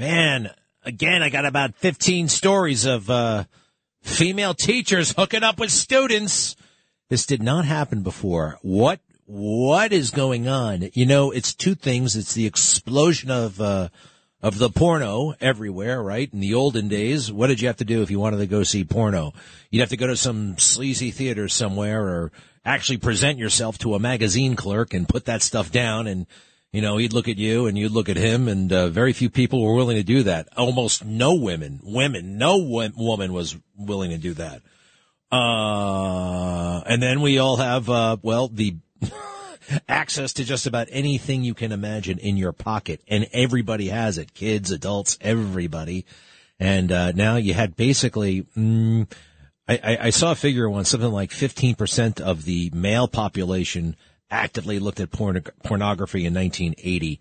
Man, again, I got about 15 stories of uh, female teachers hooking up with students. This did not happen before. What what is going on? You know, it's two things. It's the explosion of uh, of the porno everywhere, right? In the olden days, what did you have to do if you wanted to go see porno? You'd have to go to some sleazy theater somewhere or actually present yourself to a magazine clerk and put that stuff down and you know, he'd look at you and you'd look at him and uh, very few people were willing to do that. Almost no women, women, no woman was willing to do that. Uh, and then we all have, uh, well, the access to just about anything you can imagine in your pocket and everybody has it. Kids, adults, everybody. And, uh, now you had basically, mm, I, I, saw a figure once, something like 15% of the male population actively looked at porn- pornography in 1980.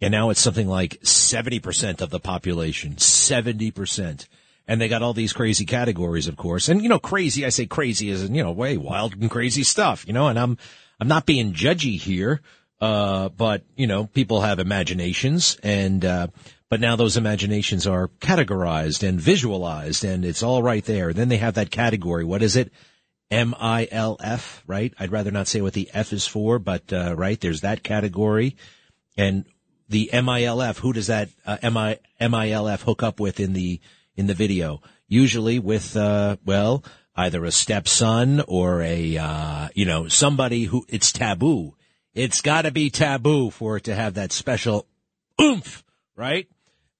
And now it's something like 70% of the population. 70%. And they got all these crazy categories, of course. And, you know, crazy, I say crazy in, you know, way wild and crazy stuff, you know, and I'm, I'm not being judgy here. Uh, but, you know, people have imaginations and, uh, but now those imaginations are categorized and visualized and it's all right there. Then they have that category. What is it? M-I-L-F, right? I'd rather not say what the F is for, but, uh, right, there's that category. And the M-I-L-F, who does that, uh, M-I, M-I-L-F hook up with in the, in the video? Usually with, uh, well, either a stepson or a, uh, you know, somebody who, it's taboo. It's gotta be taboo for it to have that special oomph, right?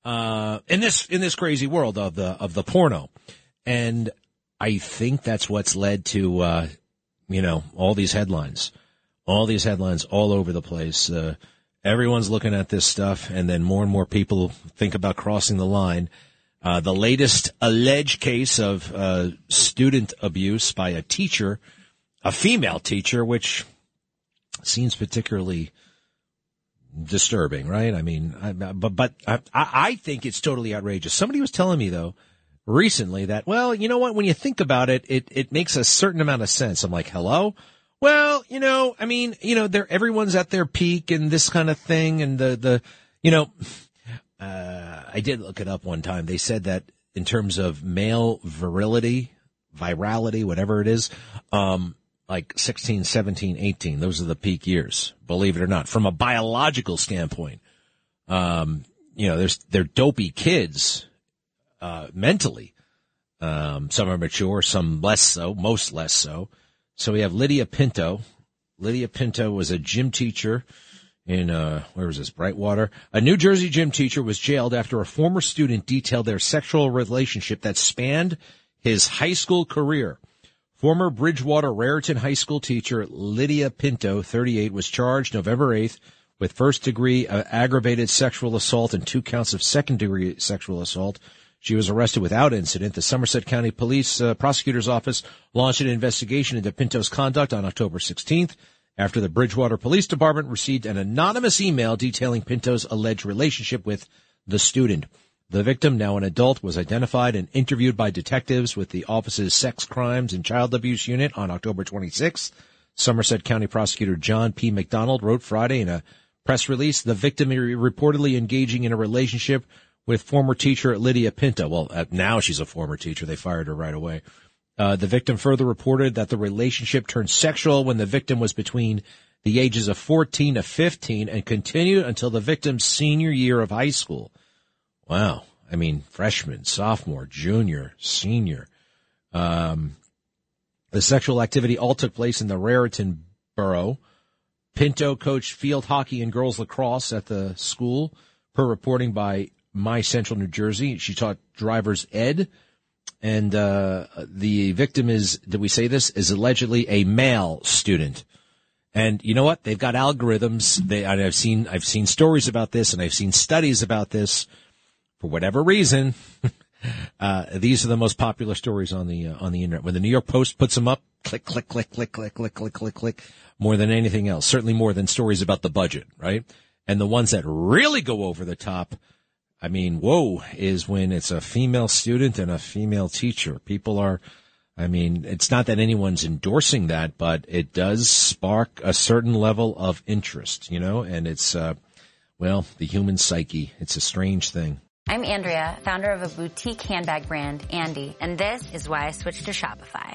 Uh, in this, in this crazy world of the, of the porno. And I think that's what's led to, uh, you know, all these headlines, all these headlines all over the place. Uh, everyone's looking at this stuff, and then more and more people think about crossing the line. Uh, the latest alleged case of uh, student abuse by a teacher, a female teacher, which seems particularly disturbing, right? I mean, I, but but I, I think it's totally outrageous. Somebody was telling me though recently that, well, you know what? When you think about it, it, it makes a certain amount of sense. I'm like, hello? Well, you know, I mean, you know, they're, everyone's at their peak and this kind of thing. And the, the, you know, uh, I did look it up one time. They said that in terms of male virility, virality, whatever it is, um, like 16, 17, 18, those are the peak years, believe it or not, from a biological standpoint. Um, you know, there's, they're dopey kids uh, mentally. Um, some are mature, some less so, most less so. So we have Lydia Pinto. Lydia Pinto was a gym teacher in, uh, where was this? Brightwater. A New Jersey gym teacher was jailed after a former student detailed their sexual relationship that spanned his high school career. Former Bridgewater Raritan High School teacher Lydia Pinto, 38, was charged November 8th with first degree uh, aggravated sexual assault and two counts of second degree sexual assault. She was arrested without incident. The Somerset County Police uh, Prosecutor's Office launched an investigation into Pinto's conduct on October 16th after the Bridgewater Police Department received an anonymous email detailing Pinto's alleged relationship with the student. The victim, now an adult, was identified and interviewed by detectives with the office's sex crimes and child abuse unit on October 26th. Somerset County Prosecutor John P. McDonald wrote Friday in a press release, the victim reportedly engaging in a relationship with former teacher Lydia Pinto. Well, uh, now she's a former teacher. They fired her right away. Uh, the victim further reported that the relationship turned sexual when the victim was between the ages of 14 to 15 and continued until the victim's senior year of high school. Wow. I mean, freshman, sophomore, junior, senior. Um, the sexual activity all took place in the Raritan borough. Pinto coached field hockey and girls lacrosse at the school, per reporting by my Central New Jersey. She taught driver's ed. And, uh, the victim is, did we say this, is allegedly a male student. And you know what? They've got algorithms. They, I've seen, I've seen stories about this and I've seen studies about this for whatever reason, uh, these are the most popular stories on the uh, on the internet. When the New York Post puts them up, click, click, click, click, click, click, click, click, click, more than anything else. Certainly more than stories about the budget, right? And the ones that really go over the top, I mean, whoa, is when it's a female student and a female teacher. People are, I mean, it's not that anyone's endorsing that, but it does spark a certain level of interest, you know, and it's, uh, well, the human psyche. It's a strange thing. I'm Andrea, founder of a boutique handbag brand, Andy, and this is why I switched to Shopify.